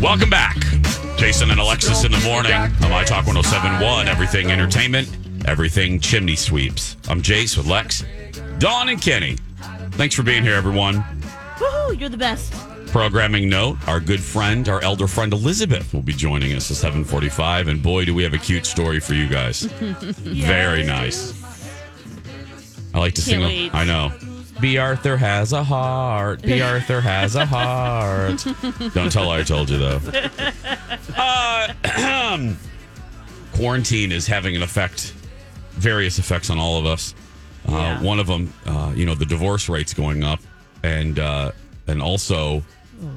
Welcome back. Jason and Alexis in the morning on My Talk 1071, Everything Entertainment, Everything Chimney Sweeps. I'm Jace with Lex, Dawn, and Kenny. Thanks for being here, everyone. Woohoo, you're the best. Programming note, our good friend, our elder friend Elizabeth will be joining us at 745. And boy, do we have a cute story for you guys. Very nice. I like to Can't sing. wait. I know. Bea Arthur has a heart. Bea Arthur has a heart. Don't tell her I told you, though. Uh, quarantine is having an effect, various effects on all of us. Uh, Yeah. One of them, uh, you know, the divorce rate's going up, and uh, and also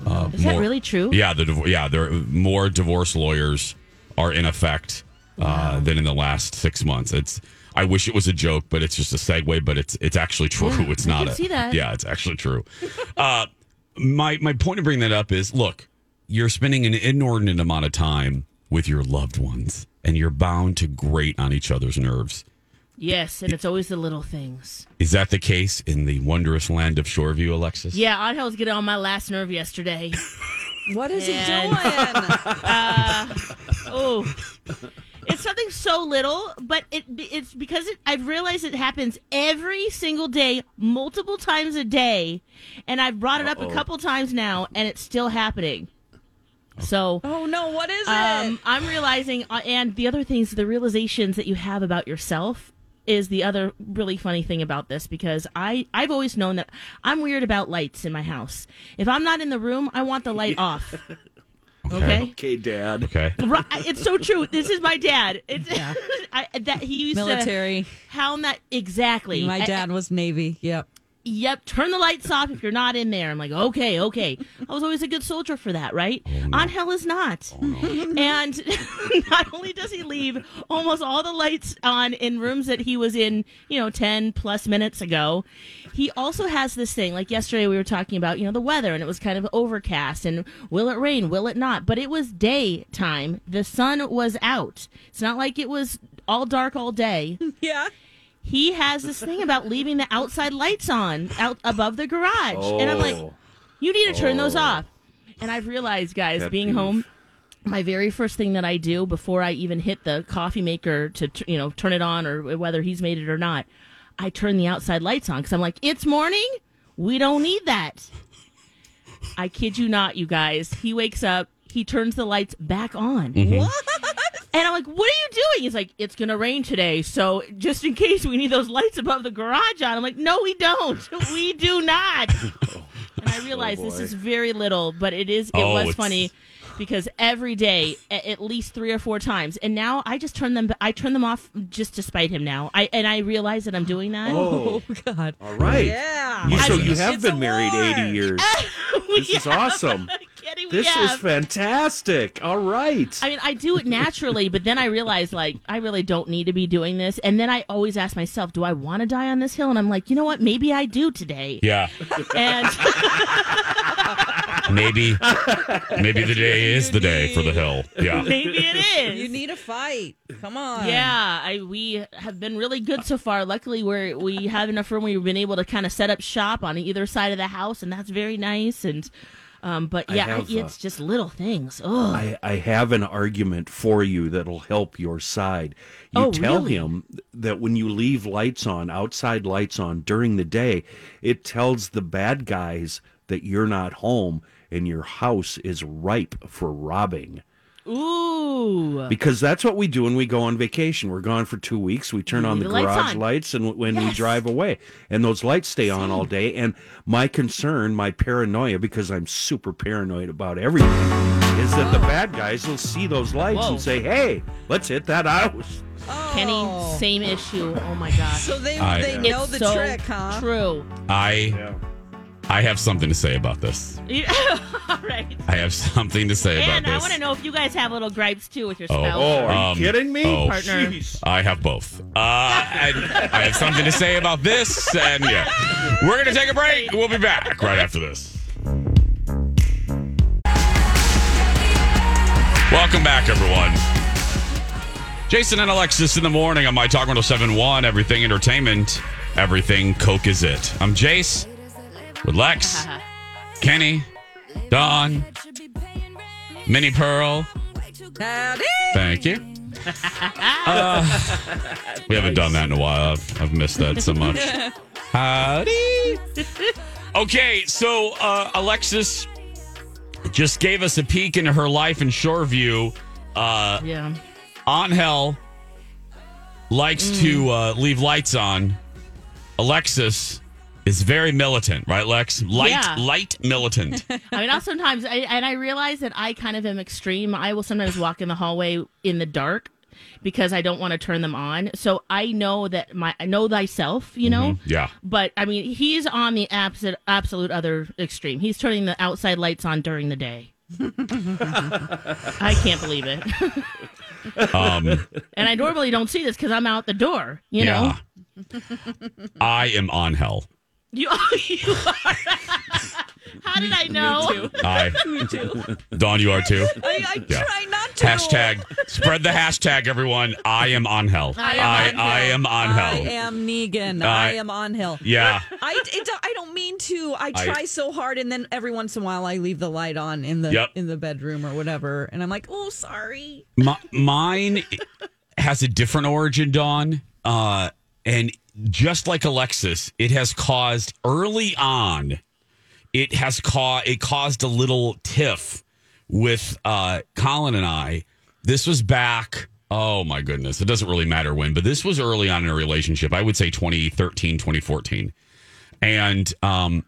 uh, Is that really true? Yeah, the div- yeah, there more divorce lawyers are in effect uh, than in the last six months. It's I wish it was a joke, but it's just a segue. But it's it's actually true. Yeah, it's not. can a, see that. Yeah, it's actually true. uh, my my point of bringing that up is look, you're spending an inordinate amount of time with your loved ones, and you're bound to grate on each other's nerves. Yes, and it's always the little things. Is that the case in the wondrous land of Shoreview, Alexis? Yeah, I was getting on my last nerve yesterday. What is And- he doing? oh, it's something so little, but it it's because it, I've realized it happens every single day, multiple times a day, and I've brought it up a couple times now, and it's still happening. So oh no, what is um, it? I'm realizing, uh, and the other things, the realizations that you have about yourself is the other really funny thing about this because I I've always known that I'm weird about lights in my house. If I'm not in the room, I want the light off. Okay. Okay, Dad. Okay. Right, it's so true. This is my dad. It's I, that he used to Military. to hound that exactly. My I- dad was Navy. Yep. Yep, turn the lights off if you're not in there. I'm like, okay, okay. I was always a good soldier for that, right? Oh, Angel is not. Oh, and not only does he leave almost all the lights on in rooms that he was in, you know, 10 plus minutes ago, he also has this thing. Like yesterday, we were talking about, you know, the weather and it was kind of overcast and will it rain? Will it not? But it was daytime. The sun was out. It's not like it was all dark all day Yeah. He has this thing about leaving the outside lights on out above the garage. And I'm like, Oh. you need to turn those oh. off. And I've realized, guys, Pet being home, my very first thing that I do before I even hit the coffee maker to, you know, turn it on or whether he's made it or not, I turn the outside lights on because I'm like, it's morning. We don't need that. I kid you not, you guys. He wakes up, he turns the lights back on. Mm-hmm. And I'm like, what are you doing? He's like, it's going to rain today. So just in case we need those lights above the garage on. I'm like, no, we don't. We do not. and I realize this is oh, very little, but it is, it Oh, was it's- funny because every day, at least three or four times. And now I just turn them, I turn them off just to spite him now. I, and I realize that I'm doing that. Oh, oh God. all right. Yeah. You, so I- you have been married war. 80 years. We This is awesome. Kidding, we This is fantastic. All right. I mean, I do it naturally, but then I realize, like, I really don't need to be doing this. And then I always ask myself, do I want to die on this hill? And I'm like, you know what? Maybe I do today. Yeah. And Maybe. Maybe the day is the day for the hill. Yeah. maybe it is. You need a fight. Come on. yeah, I we have been really good so far. Luckily, we're we have enough room where we've been able to kind of set up shop on either side of the house, and that's very nice. And um, but yeah, have, it's uh, just little things. Oh, I, I have an argument for you that'll help your side. You Oh, tell really? him that when you leave lights on, outside lights on during the day, it tells the bad guys that you're not home and your house is ripe for robbing. Ooh. Because that's what we do when we go on vacation. We're gone for two weeks. We turn on the, leave the lights garage on. lights, and when we drive away, and those lights stay on all day. And my concern, my paranoia, because I'm super paranoid about everything, is that the bad guys will see those lights Whoa. and say, "Hey, let's hit that house." Kenny, Oh. same issue. Oh my gosh. So they I- they It's know the so trick, huh? True. I I have something to say about this. All right. I have something to say And about I this. want to know if you guys have little gripes too with your Oh. spouse. Oh, are Um, you kidding me? oh. Partner. Jeez. I have both. Uh, and I have something to say about this, and yeah, we're gonna take a break. We'll be back right after this. Welcome back, everyone. Jason and Alexis in the morning on my Talk 1071, Everything Entertainment, Everything Coke is It. I'm Jace with Lex, Kenny, Dawn, Minnie Pearl. Howdy. Thank you. Uh, we haven't done that in a while. I've, I've missed that so much. Howdy. Okay, so uh, Alexis just gave us a peek into her life in Shoreview. Uh, Yeah. Angel likes to uh, leave lights on. Alexis is very militant, right, Lex? Light, Yeah. light militant. I mean, I'll sometimes, I, and I realize that I kind of am extreme. I will sometimes walk in the hallway in the dark because I don't want to turn them on. So I know that my, I know thyself, you know? yeah. But I mean, he's on the absolute, absolute other extreme. He's turning the outside lights on during the day. I can't believe it. Um, And I normally don't see this because I'm out the door, you know? yeah. I am on hell. You, you are. How did I know? I. Dawn, you are too. I, I Yeah. try not to. Hashtag spread the hashtag, everyone. I am on hell. I am I, on I am on I hell. am Negan. I- I am on hill. Yeah. I, it, I don't mean to. I I- try so hard, and then every once in a while, I leave the light on in the Yep. in the bedroom or whatever, and I'm like, oh, sorry. My, mine has a different origin, Dawn. Uh, and just like Alexis, it has caused early on. It has caused it caused a little tiff with uh, Colin and I. This was back. Oh my goodness, it doesn't really matter when, but this was early on in a relationship. I would say 2013, 2014, and um,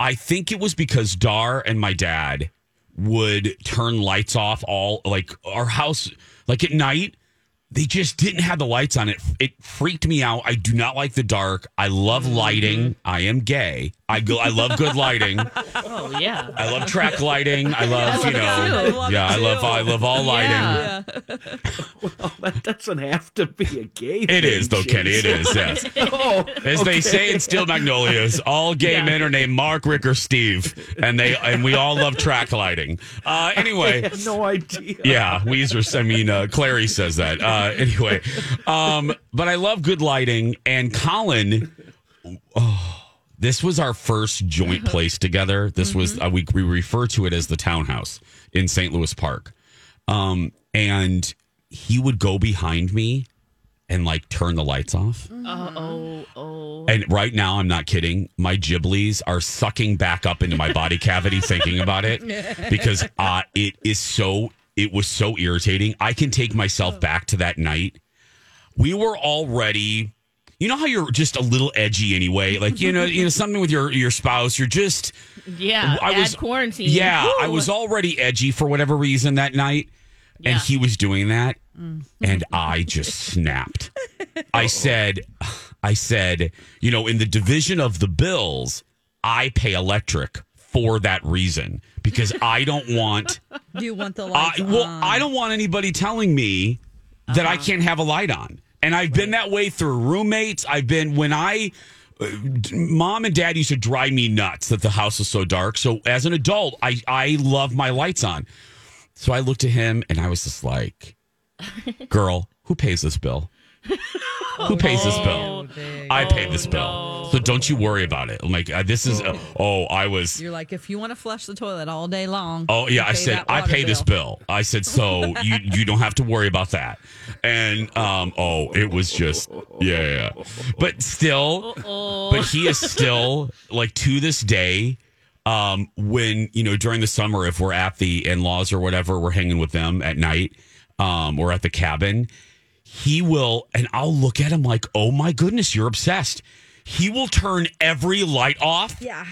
I think it was because Dar and my dad would turn lights off all like our house like at night they just didn't have the lights on it. It freaked me out. I do not like the dark. I love lighting. I am gay. I go i love good lighting. Oh, yeah. i love track lighting. I love you know I love yeah i love i love all lighting. Yeah. Well, that doesn't have to be a gay. it is though kenny. It is yes. Oh, as they say in steel magnolias all gay Yeah. men are named mark rick or steve and they and we all love track lighting. Uh I anyway no idea. Yeah, Ouiser. I mean, uh, Clairee says that. Uh, anyway, um, but I love good lighting. And Colin, oh, this was our first joint place together. This was uh, we we refer to it as the townhouse in St. Louis Park. Um, and he would go behind me and like turn the lights off. Oh, oh, oh. And right now, I'm not kidding. My giblies are sucking back up into my body cavity thinking about it because uh, it is so. It was so irritating. I can take myself oh. back to that night. We were already. You know how you're just a little edgy anyway, like you know, you know something with your your spouse. You're just Yeah. I was quarantine. Yeah, I was already edgy for whatever reason that night, and he was doing that, mm. and I just snapped. I said, I said, you know, in the division of the bills, I pay electric for that reason because I don't want. Do you want the light? lights well. I don't want anybody telling me that I can't have a light on. And I've been that way through roommates. I've been when I uh, mom and dad used to drive me nuts that the house was so dark. So as an adult, I I love my lights on. So I looked at him and I was just like, "Girl, who pays this bill? Who pays this bill? I pay this bill. So don't you worry about it. I'm like, uh, this is. Uh, oh, I was. You're like, if you want to flush the toilet all day long. Oh yeah, I said I water pay this bill. I said so you you don't have to worry about that. And um oh, it was just yeah, yeah. But still but he is still like to this day um, when you know during the summer, if we're at the in laws or whatever, we're hanging with them at night, um, or at the cabin, he will, and I'll look at him like, "Oh my goodness, you're obsessed." He will turn every light off, Yeah.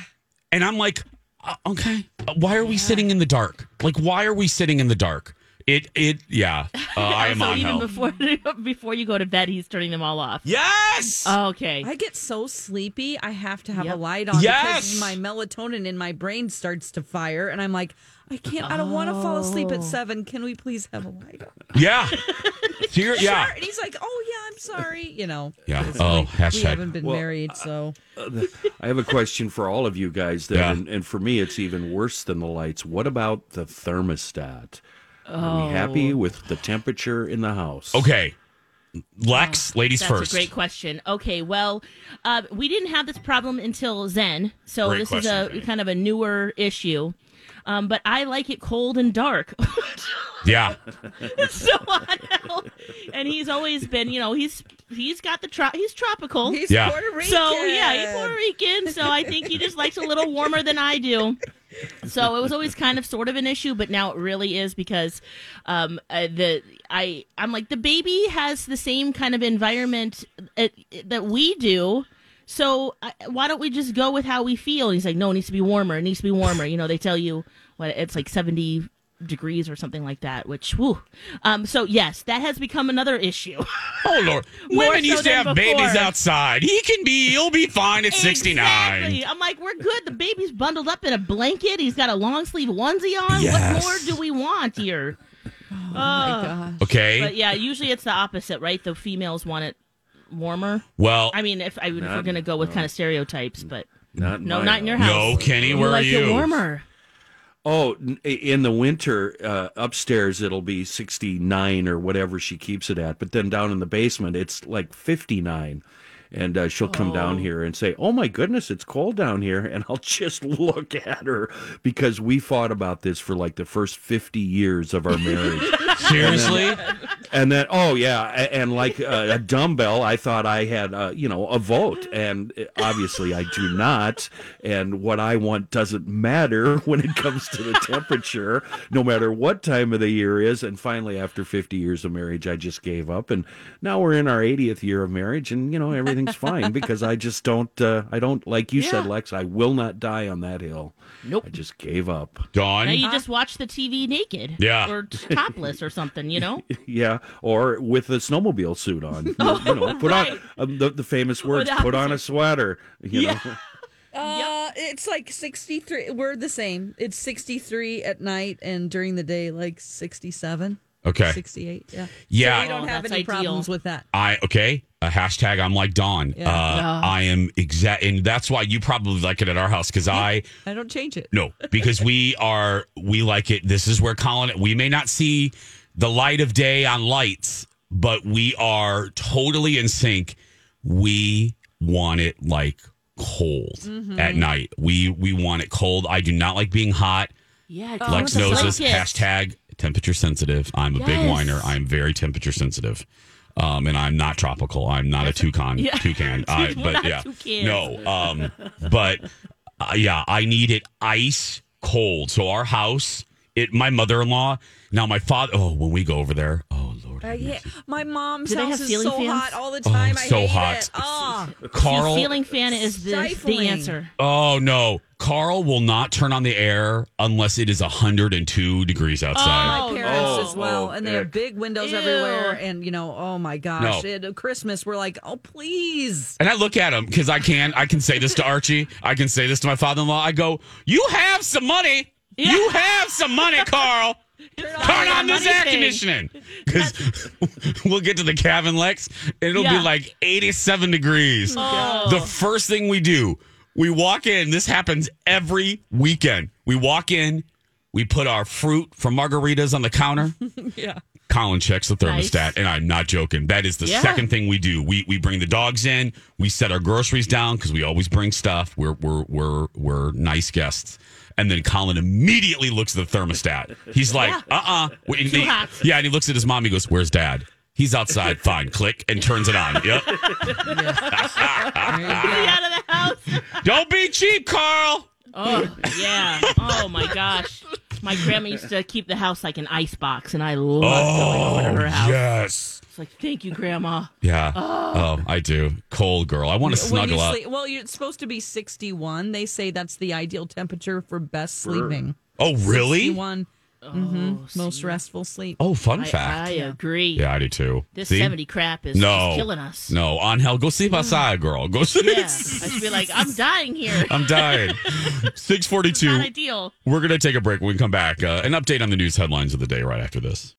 and I'm like, uh, "Okay, uh, why are we sitting in the dark? Like, why are we sitting in the dark?" It, it, yeah. Uh, I am so on even hell. before before you go to bed, he's turning them all off. yes. Okay. I get so sleepy. I have to have Yep. a light on Yes! because my melatonin in my brain starts to fire, and I'm like, I can't. I don't want to fall asleep Oh. at seven. Can we please have a light yeah. So you're- yeah. Sure. And he's like, Oh yeah, I'm sorry. You know. Yeah. It's Oh, like, hashtag. We haven't been Well, married, so I have a question for all of you guys. Then, Yeah. and, and for me, it's even worse than the lights. What about the thermostat? Are we happy with the temperature in the house? Okay. Lex, ladies That's first. a great question. Okay, well, uh, we didn't have this problem until Zen, so Great this question, is a Jenny. kind of a newer issue. Um, but I like it cold and dark. Yeah. so I know. And he's always been, you know, he's he's got the tro- he's tropical. he's Yeah. Puerto Rican. So yeah, he's Puerto Rican. So I think he just likes a little warmer than I do. So it was always kind of sort of an issue, but now it really is because um, uh, the I I'm like the baby has the same kind of environment uh, that we do. So uh, why don't we just go with how we feel? And he's like, no, it needs to be warmer. It needs to be warmer. You know, they tell you what it's like seventy degrees or something like that. Which, whew. Um, so yes, that has become another issue. Oh Lord, women so used to than have babies outside. He can be. He'll be fine at sixty nine. Exactly. I'm like, we're good. The baby's bundled up in a blanket. He's got a long sleeve onesie on. Yes. What more do we want here? Oh my gosh. Okay. But yeah, usually it's the opposite, right? The females want it warmer. well, I mean, if I if we're gonna go with kind of stereotypes, but Not no, not in your house. house. no, Kenny, We where like are you? it warmer. Oh, in the winter, uh, upstairs it'll be 69 or whatever she keeps it at. But then down in the basement, it's like 59. And uh, she'll come down here and say, Oh my goodness, it's cold down here. And I'll just look at her because we fought about this for like the first 50 years of our marriage. Seriously? And then, oh yeah, a- and like uh, a dumbbell, I thought I had, uh, you know, a vote, and obviously I do not. And what I want doesn't matter when it comes to the temperature, no matter what time of the year is. And finally, after 50 years of marriage, I just gave up, and now we're in our 80th year of marriage, and you know everything's fine because I just don't, uh, I don't like you said, Lex, I will not die on that hill. Nope. I just gave up. Dawn. Now you just watch the TV naked, Yeah. or topless or something. You know, Yeah, or with a snowmobile suit on. You, you know, put right. on um, the, the famous words. the Put on a sweater. You know, Uh, it's like 63. We're the same. It's 63 at night, and during the day, like 67, Okay. 68. Yeah. Yeah. So we don't Oh, have any ideal. problems with that. I okay. A hashtag. I'm like Dawn. Yeah. Uh, I am exact, and that's why you probably like it at our house because I I don't change it. no because we are we like it. This is where Colin. We may not see the light of day on lights, but we are totally in sync. We want it like cold Mm-hmm. at night. We we want it cold. I do not like being hot. yeah. Lex come knows this. Hashtag temperature sensitive. I'm a big whiner. I'm very temperature sensitive. Um, and I'm not tropical. I'm not a toucan. Yeah. Toucan. I, but not yeah. toucans. No. Um, but uh, yeah, I need it ice cold. So our house, it. My mother-in-law. Now my father. Oh, when we go over there. Oh Lord. Uh, yeah, my mom's Do house is so fans? hot all the time. I so hate hot. it. Oh, Carl. See, ceiling fan is the, the answer. Oh no. Carl will not turn on the air unless it is 102 degrees outside. Oh, my parents no. as well, Oh, and they have big windows Ew. everywhere. And you know, oh my gosh, No. at Christmas we're like, oh please. And I look at him because I can. I can say this to Archie. I can say this to my father-in-law. I go, "You have some money. You have some money, Carl. Turn on this air thing." conditioning." Because we'll get to the cabin, Lex, it'll Yeah. be like 87 degrees. Oh. The first thing we do, we walk in. This happens every weekend. We walk in. We put our fruit from margaritas on the counter. Yeah. Colin checks the thermostat, Nice. and I'm not joking. That is the Yeah. second thing we do. We we bring the dogs in. We set our groceries down because we always bring stuff. We're we're we're we're nice guests. And then Colin immediately looks at the thermostat. He's like, uh uh Too hot. Yeah, and he looks at his mom. He goes, "Where's Dad?" He's outside. Fine. Click and turns it on. Yep. Get out of the house. Don't be cheap, Carl. Oh yeah. Oh my gosh. My grandma used to keep the house like an ice box, and I loved going over to her house. yes. It's like, thank you, Grandma. Yeah. Oh, I do. Cold girl. I want to snuggle you up. sleep, well, you're supposed to be 61. They say that's the ideal temperature for best sleeping. Oh, really? 61. hmm Most restful sleep. Oh, fun I, fact. I agree. yeah, I do too. This See? 70 crap is, no, is killing us. No, on hell, go sleep outside, girl. Go sleep. Yeah. I should be like, I'm dying here. I'm dying. 642. Not forty-two. ideal. We're gonna take a break. When we come back, uh, an update on the news headlines of the day right after this.